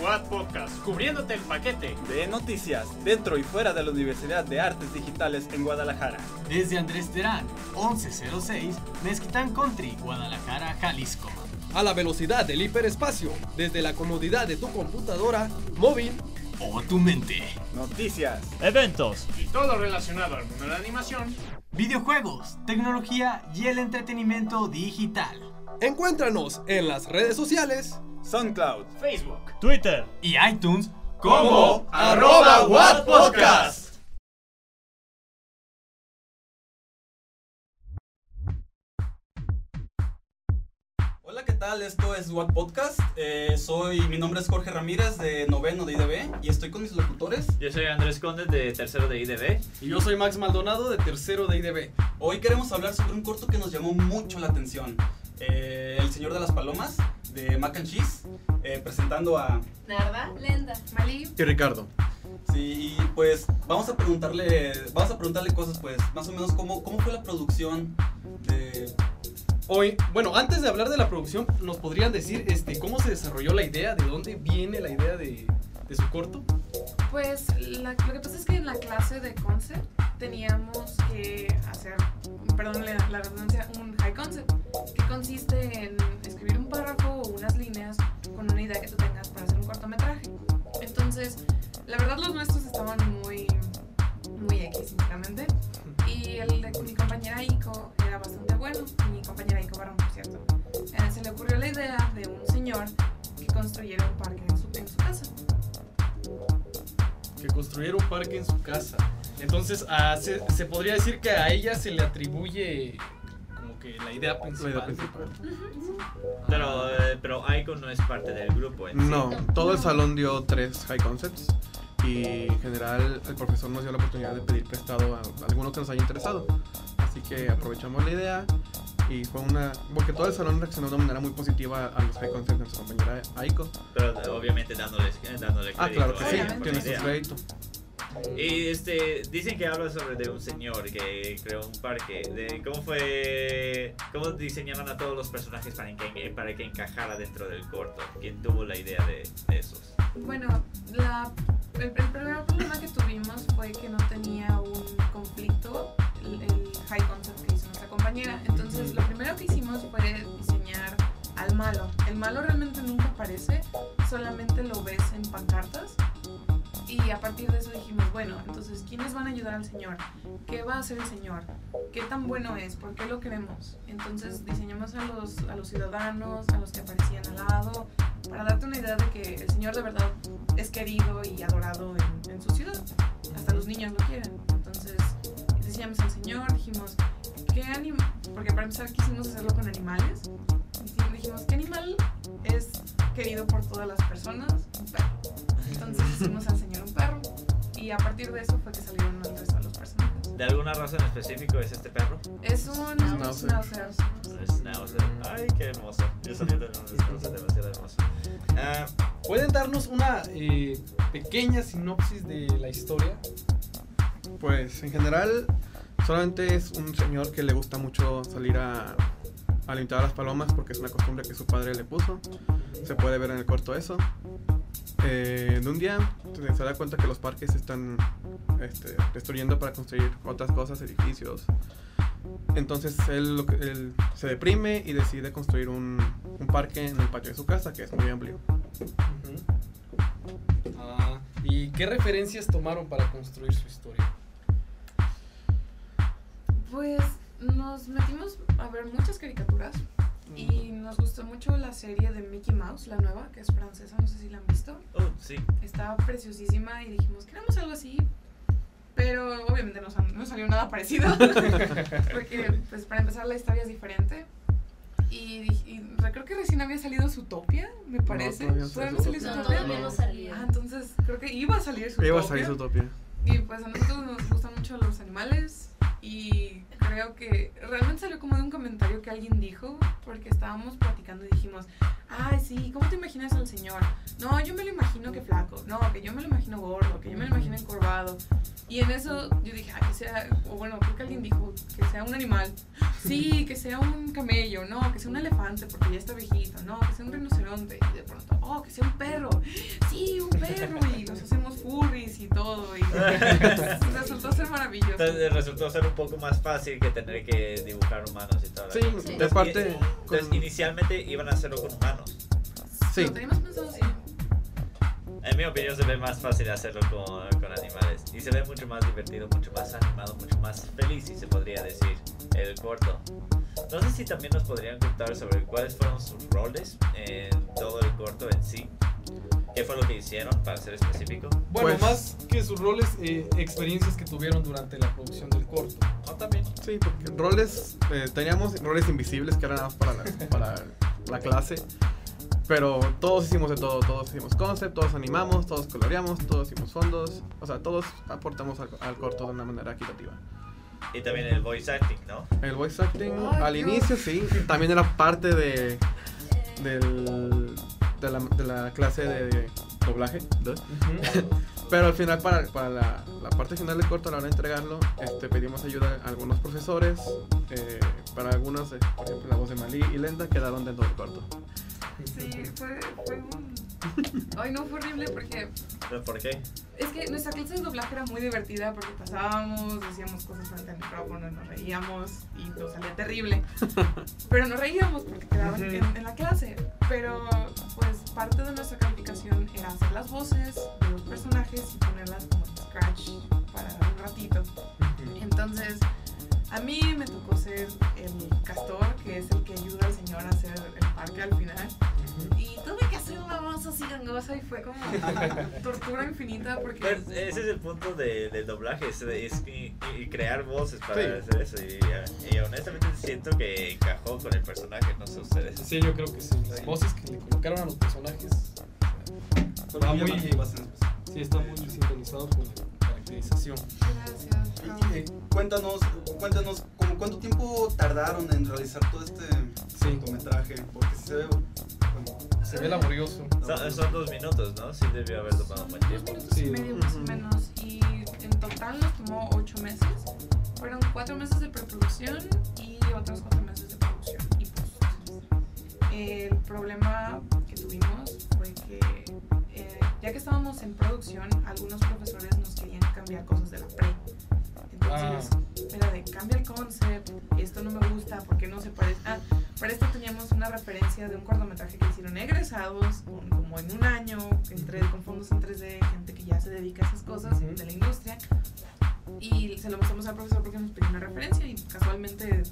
What Podcast, cubriéndote el paquete de noticias dentro y fuera de la Universidad de Artes Digitales en Guadalajara. Desde Andrés Terán, 1106, Mezquitán Country, Guadalajara, Jalisco. A la velocidad del hiperespacio, desde la comodidad de tu computadora, móvil o tu mente. Noticias, eventos y todo relacionado al mundo de la animación, videojuegos, tecnología y el entretenimiento digital. Encuéntranos en las redes sociales SoundCloud, Facebook, Twitter y iTunes como arroba What Podcast. Hola, ¿qué tal? Esto es What Podcast. Eh, soy, mi nombre es Jorge Ramírez de noveno de IDB y estoy con mis locutores. Yo soy Andrés Conde de tercero de IDB. Y yo soy Max Maldonado de tercero de IDB. Hoy queremos hablar sobre un corto que nos llamó mucho la atención. Eh, el Señor de las Palomas de Mac and Cheese, eh, presentando a Narda, Lenda, Malí y Ricardo. Sí, y pues vamos a preguntarle, vamos a preguntarle cosas, pues, más o menos cómo, cómo fue la producción de Hoy, bueno, antes de hablar de la producción, ¿nos podrían decir este, cómo se desarrolló la idea? ¿De dónde viene la idea de, de su corto? Pues lo que pasa es que en la clase de concept teníamos que hacer, perdón la, la redundancia, un high concept, que consiste en escribir un párrafo líneas con una idea que tú tengas para hacer un cortometraje. Entonces, la verdad los nuestros estaban muy, muy X, sinceramente. Y el de mi compañera Ico era bastante bueno, mi compañera Ico Barón, por cierto. Eh, se le ocurrió la idea de un señor que construyera un parque en su, en su casa. Que construyera un parque en su casa. Entonces, a, se, se, podría decir que a ella se le atribuye como que la idea principal. La idea principal. Pero, eh, pero Icon no es parte del grupo. En no, todo el salón dio tres high concepts y en general el profesor nos dio la oportunidad de pedir prestado a, alguno que nos haya interesado. Así que aprovechamos la idea y fue una. Porque todo el salón reaccionó de una manera muy positiva a los high concepts de nuestra compañera Aiko. Pero obviamente dándoles, dándole crédito. Ah, claro que sí, tiene su idea. crédito. Y este, dicen que habla sobre de un señor que creó un parque. De cómo fue, cómo diseñaron a todos los personajes para que, para que encajara dentro del corto. ¿Quién tuvo la idea de, de esos? Bueno, la, el, el, primer problema que tuvimos fue que no tenía un conflicto el, el high concept que hizo nuestra compañera. Entonces, lo primero que hicimos fue diseñar al malo. El malo realmente nunca aparece, solamente lo ves en pancartas. Y a partir de eso dijimos, bueno, entonces, ¿quiénes van a ayudar al Señor? ¿Qué va a hacer el Señor? ¿Qué tan bueno es? ¿Por qué lo queremos? Entonces diseñamos a los, a los ciudadanos, a los que aparecían al lado, para darte una idea de que el Señor de verdad es querido y adorado en, en su ciudad. Hasta los niños lo quieren. Entonces diseñamos al Señor, dijimos, ¿qué animal? Porque para empezar quisimos hacerlo con animales. Y dijimos, ¿qué animal es querido por todas las personas? Perro. Entonces hicimos al Señor un perro. Y a partir de eso fue que salieron el resto de los personajes. ¿De alguna raza en específico es este perro? Es un Schnauzer. schnauzer. Un Schnauzer. Ay, qué hermoso. Yo sabía tener un Schnauzer demasiado hermoso. Ah, ¿Pueden darnos una eh, pequeña sinopsis de la historia? Pues en general, solamente es un señor que le gusta mucho salir a, a limpiar a las palomas porque es una costumbre que su padre le puso. Se puede ver en el corto eso. Eh, de un día se da cuenta que los parques se están este, destruyendo para construir otras cosas, edificios. Entonces él, lo que- él se deprime y decide construir un, un parque en el patio de su casa, que es muy amplio. Ah, ¿Y qué referencias tomaron para construir su historia? Pues nos metimos a ver muchas caricaturas y nos gustó mucho la serie de Mickey Mouse, la nueva, que es francesa, no sé si la han visto. oh, sí. Estaba preciosísima y dijimos, queremos algo así, pero obviamente no, no salió nada parecido, porque pues para empezar la historia es diferente. Y, y re- creo que recién había salido Zootopia, me parece. todavía no ¿Todavía no salió No, Zootopia? todavía no salía. Ah, entonces creo que iba a salir Zootopia. Iba a salir su topia. Y pues a nosotros nos gustan mucho los animales y creo que realmente salió como de un comentario que alguien dijo porque estábamos platicando y dijimos, ay sí, ¿cómo te imaginas al señor? No, yo me lo imagino que flaco, no, que yo me lo imagino gordo, que yo me lo imagino encorvado. Y en eso yo dije, ah, que sea, o bueno, creo que alguien dijo que sea un animal. Sí, que sea un camello, no, que sea un elefante porque ya está viejito, no, que sea un rinoceronte. Y de pronto, oh, que sea un perro. perro y nos hacemos furries y todo. Y resultó ser maravilloso. Entonces resultó ser un poco más fácil que tener que dibujar humanos y todo. Sí, Sí. de parte. Entonces con- inicialmente iban a hacerlo con humanos. Sí, Lo teníamos pensado así. En mi opinión se ve más fácil hacerlo con, con animales. Y se ve mucho más divertido, mucho más animado, mucho más feliz, si se podría decir, el corto. No sé si también nos podrían contar sobre cuáles fueron sus roles en todo el corto en sí. ¿Qué fue lo que hicieron, para ser específico? Bueno, Pues- más que sus roles, eh, experiencias que tuvieron durante la producción del corto. No, también. sí, porque roles. eh, teníamos roles invisibles que eran nada más para la, para la clase. Pero todos hicimos de todo, todos hicimos concept, todos animamos, todos coloreamos, todos hicimos fondos, o sea, todos aportamos al, al corto de una manera equitativa. Y también el voice acting, ¿no? El voice acting Ay, al Dios. inicio sí, también era parte de, del, de, la, de la clase de doblaje, duh. pero al final para, para la, la parte final del corto, a la hora de entregarlo, este, pedimos ayuda a algunos profesores, eh, para algunos, eh, por ejemplo la voz de Malí y Lenda quedaron dentro del corto. Sí, fue, fue un. Ay, no, fue horrible porque ¿Pero ¿Por qué? es que nuestra clase de doblaje era muy divertida porque pasábamos, decíamos cosas frente al micrófono, nos reíamos y nos salía terrible. Pero nos reíamos porque quedaba en, en la clase. Pero, pues, parte de nuestra calificación era hacer las voces de los personajes y ponerlas como scratch para un ratito. Entonces, a mí me tocó ser el castor, que es el que ayuda al señor a hacer el parque al final. Y tuve que hacer una voz así gangosa y fue como tortura infinita porque... Pero ese es el punto de, del doblaje, es, es y- y crear voces para Sí. hacer eso. Y, y honestamente siento que encajó con el personaje, no sé ustedes. Sí, yo creo que sí. Las voces que le colocaron a los personajes. Va muy. Sí, está muy sintonizado con Y, eh, cuéntanos, cuéntanos, ¿cómo cuánto tiempo tardaron en realizar todo este Sí. cortometraje? Porque se ve, bueno, Se ve laborioso. Son, son dos minutos, ¿no? Sí debió haber tomado un buen Dos tiempo. minutos Sí. y medio más o menos. Y en total nos tomó ocho meses. Fueron cuatro meses de preproducción y otros cuatro meses de producción y post. El problema que tuvimos fue que eh, ya que estábamos en producción, algunos profesores nos querían cambiar cosas de la pre. Entonces era de cambia el concept, esto no me gusta, porque no se parece. Ah, para esto teníamos una referencia de un cortometraje que hicieron egresados, un- como en un año, entre, con fondos en 3D, gente que ya se dedica a esas cosas Ujú. de la industria. Y se lo mostramos al profesor porque nos pidió una referencia y casualmente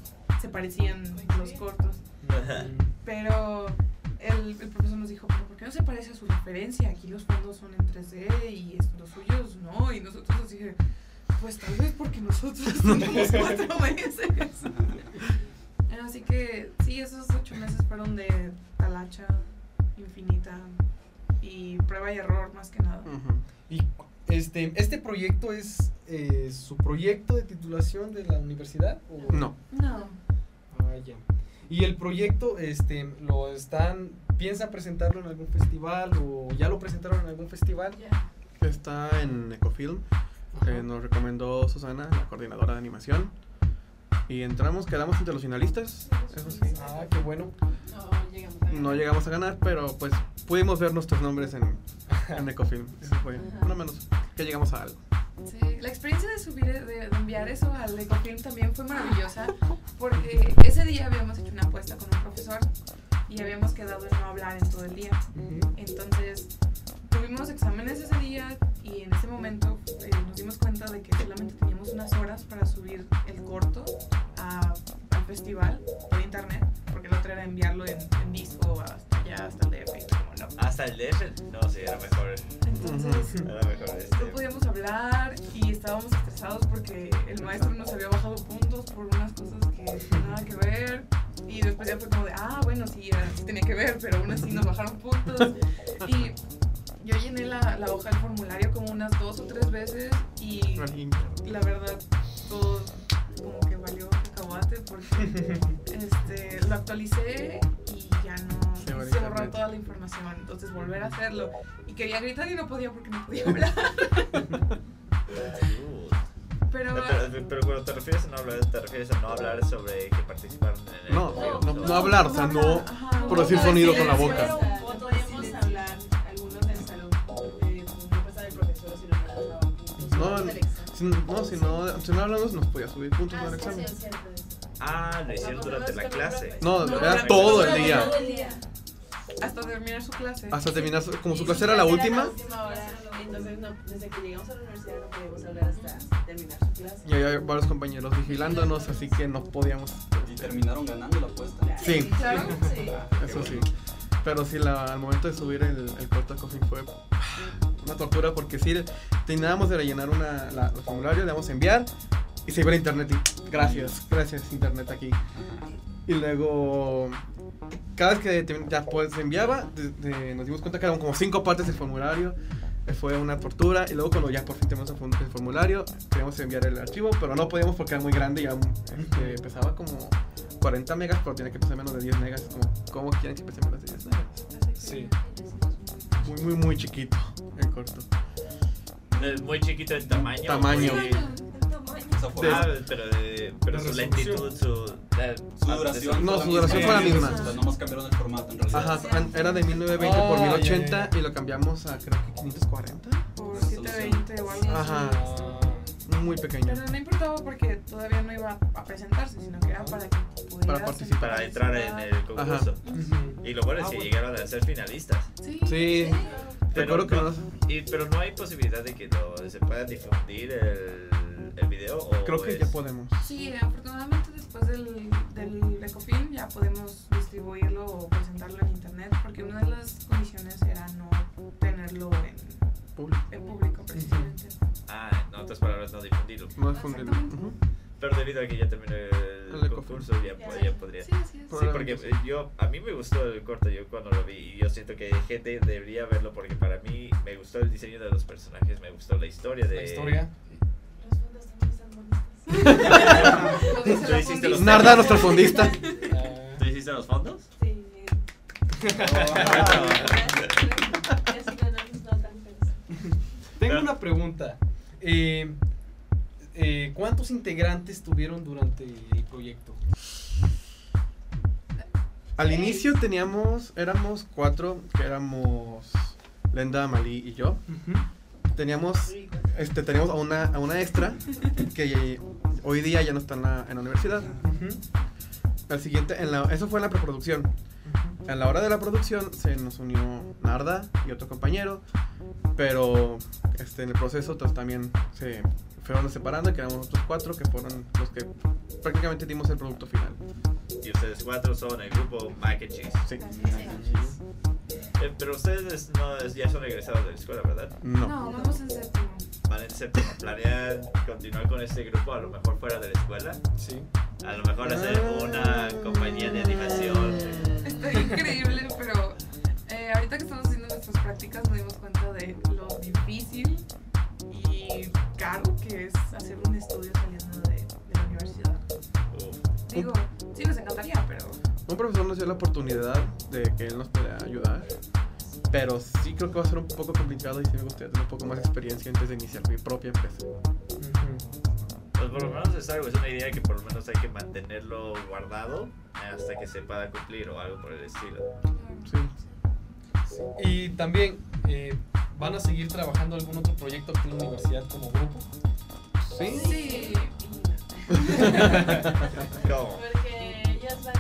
se parecían los cortos. Pero el, el profesor nos dijo, pero ¿por qué no se parece a su referencia? Aquí los fondos son en 3D y los suyos no. Y nosotros nos dije, pues tal vez porque nosotros tenemos cuatro meses. Así que sí, esos ocho meses fueron de talacha infinita y prueba y error más que nada. Y este, este proyecto es eh, su proyecto de titulación de la universidad. ¿O? No, No. Ah, ya. Y el proyecto, este, lo están, piensan presentarlo en algún festival o ya lo presentaron en algún festival. está en Ecofilm, eh, nos recomendó Susana, la coordinadora de animación, y entramos, quedamos entre los finalistas, eso sí. Ah, qué bueno. No llegamos a No llegamos a ganar, pero pues pudimos ver nuestros nombres en, en Ecofilm. Eso fue, lo menos, que llegamos a algo. Sí, la experiencia de subir, de, de enviar eso al Ecofilm también fue maravillosa porque ese día habíamos hecho una apuesta con un profesor y habíamos quedado en no hablar en todo el día. Entonces, tuvimos exámenes ese día y en ese momento eh, nos dimos cuenta de que solamente teníamos unas horas para subir el corto a- al festival por internet, porque el otro era enviarlo en, en disco hasta allá, hasta el DF. y como no. Hasta el DF, no, sí, era mejor. Entonces, Era mejor este. no podíamos hablar y estábamos estresados porque el maestro nos había bajado puntos por unas cosas que nada que ver. Y después ya fue como de, ah, bueno, sí, sí tenía que ver, pero aún así nos bajaron puntos. Y yo llené la, la hoja del formulario como unas dos o tres veces y la verdad todo como que valió cacahuate porque este, lo actualicé y ya no se borró toda la información. Entonces volver a hacerlo. Y quería gritar y no podía porque no podía hablar. Pero, pero, pero, cuando te refieres a no hablar, te refieres a no hablar sobre que participaron en el No, eh, no, no, no hablar, o sea, no Ajá, producir sonido con la boca. Podríamos hablar algunos del salón, no pasa del profesor, no. No, si no, si no hablamos nos podía subir puntos ah, para el examen. Ah, lo hicieron durante la clase. No, era todo el día. Hasta terminar su clase. Hasta terminar, su- como su clase era la última, hora, entonces no, desde que llegamos a la universidad no podíamos hablar hasta terminar su clase. y había varios compañeros vigilándonos, así que no podíamos. Y terminaron ganando la apuesta. Sí, Claro. Sí. eso sí. Pero sí, la- al momento de subir el, el corto de Coffin fue una tortura porque sí, teníamos de rellenar una, la, el formulario, le damos a enviar y se iba a internet y gracias, gracias internet aquí. Y luego, cada vez que te- ya pues, se enviaba, de- de- nos dimos cuenta que eran como cinco partes del formulario. eh, Fue una tortura. Y luego, cuando ya por fin tenemos el form- el formulario, queríamos enviar el archivo, pero no podíamos porque era muy grande. Ya este, pesaba como 40 megas, pero tiene que pesar menos de 10 megas. Como, ¿Cómo quieren que pese menos de 10 megas? Sí. Muy, muy, muy chiquito el corto. Es muy chiquito en tamaño. Tamaño. muy- O sea, fue Ah, pero, La su lentitud, su, la- su ah, duración. No, fue su la duración misma. fue la misma. O sea, nomás cambiaron el formato en realidad. Ajá, an- era de 1920 por Ah, ya, 1080 ya, ya. y lo cambiamos a creo que 540. Por Resolución. 720 o algo así. Ajá, muy pequeño. Pero no importaba porque todavía no iba a presentarse, sino que era para que pudieras Para participar. para entrar en el concurso. Ujú. Y lo bueno es que llegaron a ser finalistas. Sí. Sí, Pero recuerdo que no, y, pero no hay posibilidad de que lo, se pueda difundir el, el video. O creo que es- ya podemos. Sí, afortunadamente después del, del Ecofin ya podemos distribuirlo o presentarlo en internet, porque una de las condiciones era no tenerlo en, Público. en público precisamente. Ah, en otras palabras, no difundirlo. No. Ujú. Pero debido a que ya terminó el, El concurso, ya, ya podría. Sí, así es. Sí, porque yo, a mí me gustó el corto yo cuando lo vi y yo siento que gente debería verlo porque para mí me gustó el diseño de los personajes, me gustó la historia de... La historia. Tú la hiciste los- fundista. Narda, nuestro fondista. ¿Tú hiciste los fondos? Sí. Tengo una pregunta. Eh, eh, ¿Cuántos integrantes tuvieron durante el proyecto? Al inicio teníamos, éramos cuatro, que éramos Lenda, Malí y yo. Teníamos, este, teníamos a una, a una extra que hoy día ya no está en la, en la universidad. Al siguiente, en la, eso fue en la preproducción. A la hora de la producción se nos unió Narda y otro compañero, pero este, en el proceso otros también se fueron separando y quedamos otros cuatro que fueron los que prácticamente dimos el producto final. Y ustedes cuatro son el grupo Mac and Cheese. Sí. Eh, pero ustedes no, ya son egresados de la escuela, ¿verdad? No. No, vamos en séptimo. Van en séptimo. ¿Planean continuar con este grupo a lo mejor fuera de la escuela? Sí. A lo mejor hacer una compañía de animación. Está increíble, pero eh, ahorita que estamos haciendo nuestras prácticas nos dimos cuenta de lo difícil y caro que es hacer un estudio saliendo de, de la universidad. Uf. Digo, sí nos encantaría, pero Un profesor nos dio la oportunidad de que él nos pueda ayudar, pero sí creo que va a ser un poco complicado y sí me gustaría tener un poco más de experiencia antes de iniciar mi propia empresa. Pues por lo menos es algo, es una idea que por lo menos hay que mantenerlo guardado hasta que se pueda cumplir o algo por el estilo. Sí. Y también, eh, ¿van a seguir trabajando algún otro proyecto aquí en la universidad como grupo? Sí. sí. ¿Cómo? Porque ellos van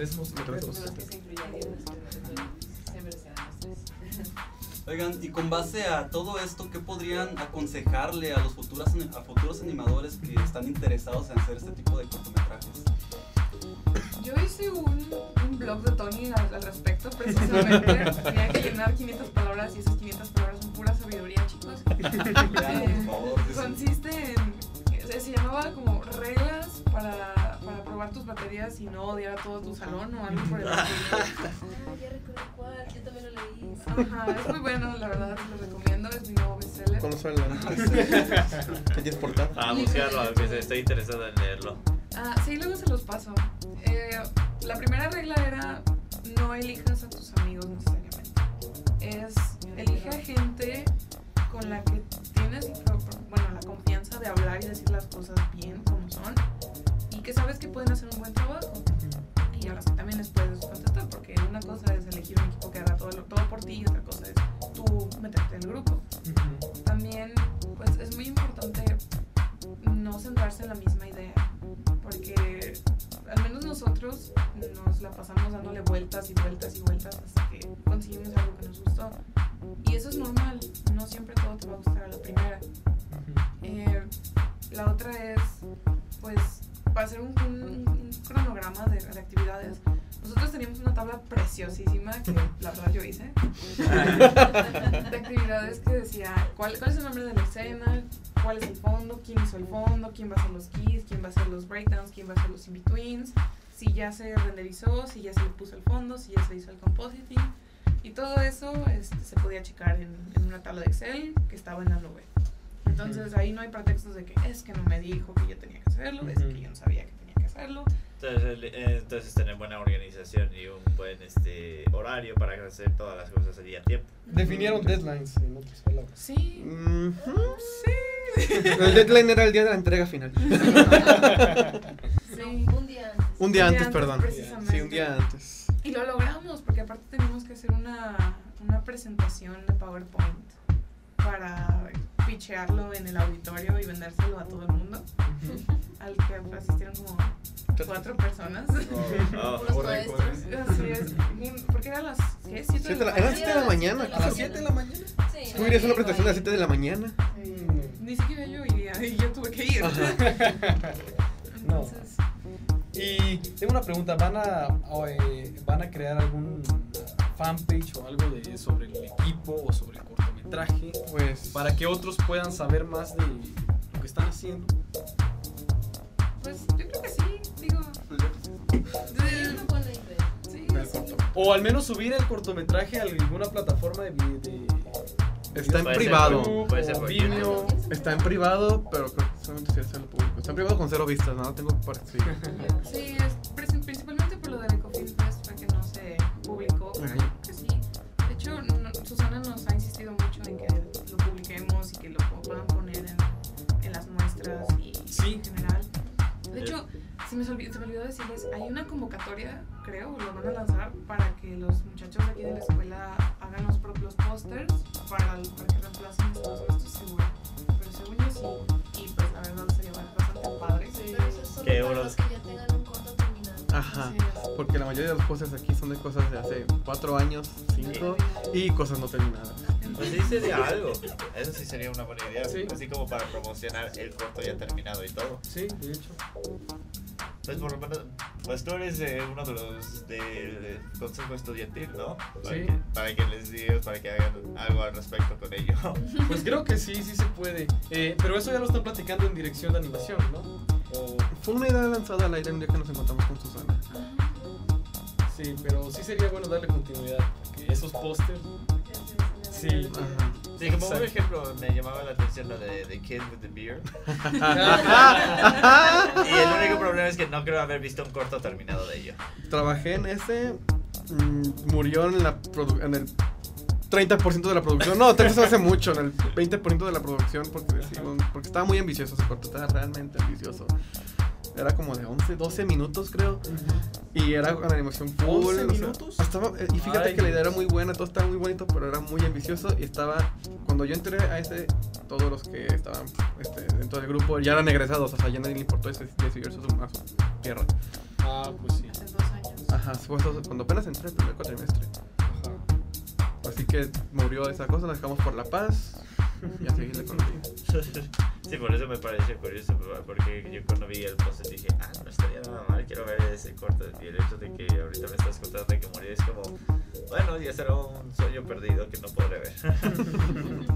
Oigan, y con base a todo esto, ¿qué podrían aconsejarle a los futuros, a futuros animadores que están interesados en hacer este tipo de cortometrajes? Yo hice un, un blog de Tony al, al respecto, precisamente. Tenía que llenar 500 palabras y esas 500 palabras son pura sabiduría, chicos. Ya, Eh, por favor, consiste en. Se, se llamaba como reglas para, para probar tus baterías y no odiar a todo tu salón o algo por el estilo. Ah, ya recuerdo cuál, yo también lo leí. Ajá, es muy bueno, la verdad, lo recomiendo, es mi nuevo bestseller. ¿Cuándo sale la ¿Qué portada? A buscarlo, aunque estoy interesado en leerlo. Ah, sí, luego se los paso. Eh, la primera regla era no elijas a tus amigos necesariamente. Es elige a gente con la que tienes bueno, la confianza de hablar y decir las cosas bien como son. y que sabes que pueden hacer un buen trabajo. Y a las que también les puedes contestar porque una cosa es elegir un equipo que haga todo, todo por ti y otra cosa es tú meterte en el grupo. También pues es muy importante no centrarse en la misma idea porque al menos nosotros nos la pasamos cuál, cuál es el nombre de la escena, cuál es el fondo, quién hizo el fondo, quién va a hacer los keys, quién va a hacer los breakdowns, quién va a hacer los in-betweens, si ya se renderizó, si ya se le puso el fondo, si ya se hizo el compositing. Y todo eso este, se podía checar en, en una tabla de Excel que estaba en la nube. Entonces ahí no hay pretextos de que es que no me dijo que yo tenía que hacerlo, es que yo no sabía que tenía que hacerlo. Entonces, el- entonces tener buena organización y un buen este horario para hacer todas las cosas al día a tiempo. Definieron deadlines en otras palabras. Sí, sí. El deadline era el día de la entrega final. Sí. Un día antes. Un día antes, perdón. precisamente. Sí, un día antes. Y lo logramos, porque aparte teníamos que hacer una, una presentación de PowerPoint para pichearlo en el auditorio y vendérselo a todo el mundo, al que asistieron como cuatro personas. Oh, Puros maestros. Así es, porque eran las ¿qué? ¿Siete Siete de la- de la eran mañana? 7 de la mañana. A las quizás. siete de la mañana? Sí. Tú irías a una presentación a las 7 de la mañana. Ni siquiera yo iría, y yo tuve que ir. No. Entonces, Y tengo una pregunta, ¿van a, o, eh, ¿van a crear algún fanpage o algo de sobre el equipo o sobre el cortometraje Pues. para que otros puedan saber más de lo que están haciendo? pues yo creo que sí, Sí. O al menos subir el cortometraje a alguna plataforma de, de Está en ser privado. por- puede ser Vimeo. Está en privado, pero creo que solamente si hacerlo público. Está en privado con cero vistas, no tengo por sí. Sí, es prin- principalmente hay una convocatoria, creo, lo van a lanzar para que los muchachos de aquí de la escuela hagan los propios pósters para, para que reemplacen estos, no estoy segura. Pero según yo sí, y pues la verdad sería bastante padre. Pero eso es solo Qué que ya tengan un corto terminado. Ajá. Porque la mayoría de los posters aquí son de cosas de hace 4 años, 5 y cosas no terminadas. Pues sí sería algo. Eso sí sería una buena idea. Sí. Así como para promocionar el corto ya terminado y todo. Sí, de hecho. Pues por lo menos, pues tú eres eh, uno de los del consejo estudiantil, ¿no? Para, Sí. que, para que les digas, para que hagan algo al respecto con ello. Pues creo que sí, sí se puede. Eh, pero eso ya lo están platicando en dirección de animación, ¿no? O- Fue una idea lanzada al aire un día que nos encontramos con Susana. sí, pero sí sería bueno darle continuidad. Porque esos pósters. Sí. Ajá. Sí, como un ejemplo me llamaba la atención lo de The Kid with the Beard. Ah, Y el único problema es que no creo haber visto un corto terminado de ello. Trabajé en ese, mm, murió en, la produ- en el 30% de la producción. No, tal vez hace mucho, en el 20% de la producción, porque, decimos- porque estaba muy ambicioso ese corto, estaba realmente ambicioso. Era como de 11, 12 minutos creo. Y era con animación full. 11 o sea, minutos? estaba, eh, y fíjate Ay, que la idea era muy buena, todo estaba muy bonito, pero era muy ambicioso. Y estaba, cuando yo entré a ese, todos los que estaban este, dentro del grupo ya eran egresados, o sea, ya nadie le importó ese decidir su, a su tierra. Ah, pues sí. Hace dos años. Ajá, fue cuando apenas entré el primer cuatrimestre. Así que murió esa cosa, la dejamos por la paz y a seguirle con la vida. Sí, por eso me pareció curioso, porque yo cuando vi el post dije, ah, no estaría nada mal, quiero ver ese corto. Y el hecho de que ahorita me estás contando de que murió es como, bueno, ya será un sueño perdido que no podré ver.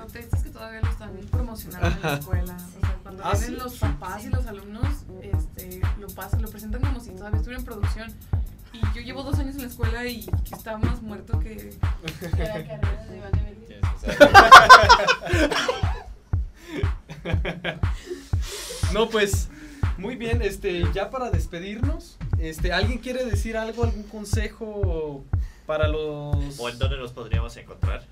Lo triste es que todavía lo están promocionando en la escuela. O sea, cuando Ah, vienen ¿sí? los papás y los alumnos, este, lo pasan, lo presentan como si todavía estuviera en producción. Y yo llevo dos años en la escuela y que está más muerto que... Que la carrera de Vale Verdi. No, pues muy bien, este, ya para despedirnos, este, ¿alguien quiere decir algo, algún consejo para los ¿O en dónde nos podríamos encontrar?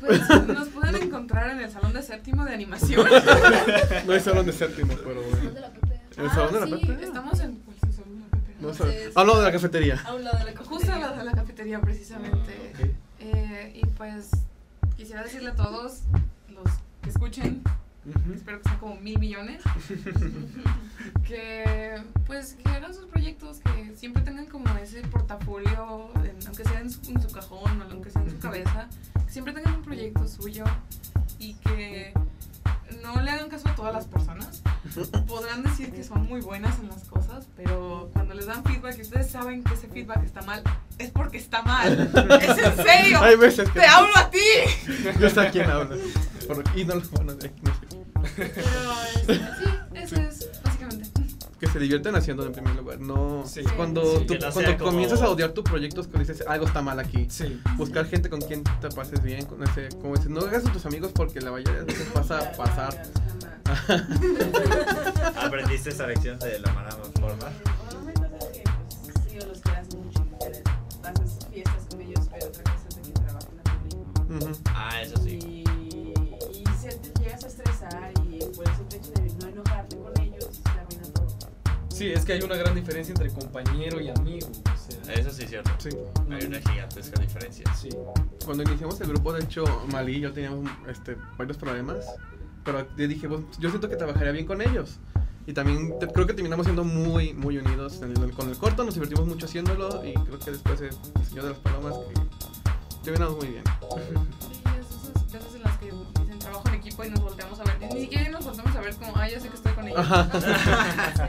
Pues nos pueden encontrar en el salón de séptimo de animación. No hay salón de séptimo, pero Salón bueno. de la PPA. ¿En el salón de la sí, PPA? estamos en pues, el salón de la PPA. No de la cafetería. A un lado de la Justo al lado de la cafetería, precisamente. Ok. Eh, y pues quisiera decirle a todos los que escuchen, Ujú. espero que sean como mil millones, que pues que hagan sus proyectos, que siempre tengan como ese portafolio, en- aunque sea en su, en su cajón o aunque sea en su cabeza, que siempre tengan un proyecto suyo y que no le hagan caso a todas las personas. Podrán decir que son muy buenas en las cosas, pero cuando les dan feedback y ustedes saben que ese feedback está mal, es porque está mal. es en serio. Hay veces que. Te hablo a ti. Yo sé a quién habla. Por- Y no lo bueno, de- no sé. Pero este, sí, eso es básicamente. Que se divierten haciendo en primer lugar. No. Sí. Cuando, Sí, tú- que no cuando como- comienzas a odiar tu proyecto es cuando dices algo está mal aquí. Sí. Buscar gente con quien te pases bien. Con ese, como dices, no hagas a tus amigos porque la mayoría de veces pasa a pasar. Aprendiste esa lección de la mala forma. Normalmente es que pues, los que a. Ah, eso sí. Estresar y por eso el hecho de no enojarte con ellos se arruina todo. Sí, es que hay una gran diferencia entre compañero y amigo. O sea, Eso sí es cierto. Sí. Hay una gigantesca diferencia. sí. Cuando iniciamos el grupo, de hecho, Malí y yo teníamos este, varios problemas. Pero yo dije, pues, yo siento que trabajaría bien con ellos. Y también te- creo que terminamos siendo muy, muy unidos en el- con el corto. Nos divertimos mucho haciéndolo. Y creo que después el Señor de las Palomas, que terminamos muy bien. ver como, ah, ya sé que estoy con ellos. Ajá.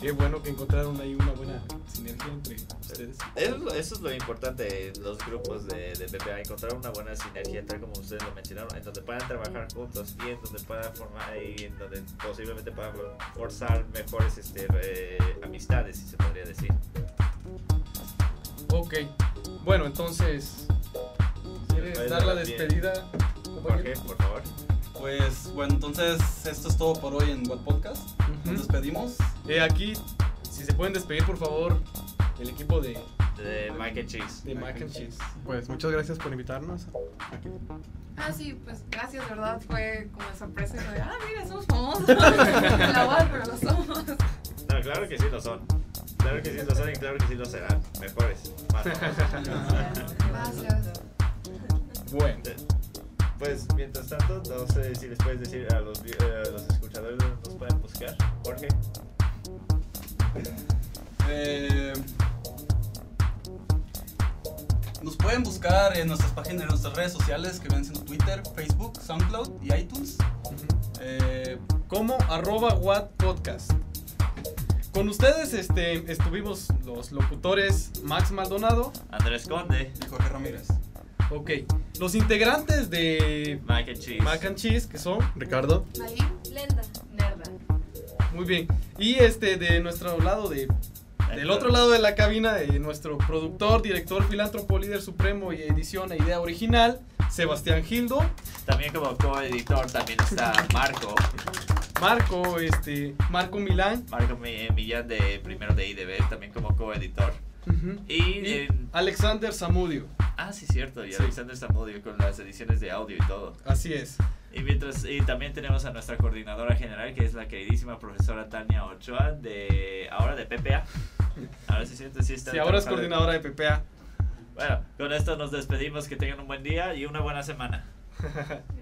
Qué bueno que encontraron ahí una buena sinergia entre ustedes. Eso, eso es lo importante de los grupos de, de PPA, encontrar una buena sinergia, tal como ustedes lo mencionaron, en donde puedan trabajar juntos y en donde puedan formar y en donde posiblemente puedan forzar mejores este, eh, amistades, si se podría decir. Ok. Bueno, entonces. ¿Quieres dar la dar bien. despedida? Jorge, por favor. Pues bueno, entonces esto es todo por hoy en What Podcast. Nos despedimos. Eh, aquí, si se pueden despedir, por favor, el equipo de, De Mac and Cheese. de Mac and Cheese. Pues muchas gracias por invitarnos. Aquí. Ah, sí, pues gracias, de verdad. Fue como de sorpresa. de, ah, mira, somos famosos. La voz, pero lo somos. No, claro que sí lo son. Claro que sí lo son y claro que sí lo serán. Mejores. Más. Gracias. Bueno, Pues mientras tanto, no sé si les puedes decir a los, eh, a los escuchadores dónde nos pueden buscar. Jorge. Eh, nos pueden buscar en nuestras páginas, en nuestras redes sociales que vienen siendo Twitter, Facebook, SoundCloud y iTunes. Eh, como arroba Watt Podcast. Con ustedes este, estuvimos los locutores Max Maldonado. Andrés Conde. y Jorge Ramírez. Ok. Los integrantes de Mac and Cheese. Mac and Cheese, que son Ricardo. Ahí. Lenda. Nerda. Muy bien. Y este de nuestro lado de del otro lado de la cabina de nuestro productor, director, filántropo, líder supremo y edición e idea original, Sebastián Gildo, También como coeditor también está Marco. Marco, este, Marco Milán Marco Mi- Millán de primero de IDB, también como coeditor. Y, y en- Alexander Zamudio. Ah, sí, cierto, y Sí. Alexander Zamudio con las ediciones de audio y todo. Así es. Y mientras y también tenemos a nuestra coordinadora general, que es la queridísima profesora Tania Ochoa, de ahora de PPA. Ahora sí siento, sí está Sí, ahora es coordinadora de PPA. Bueno, con esto nos despedimos, que tengan un buen día y una buena semana.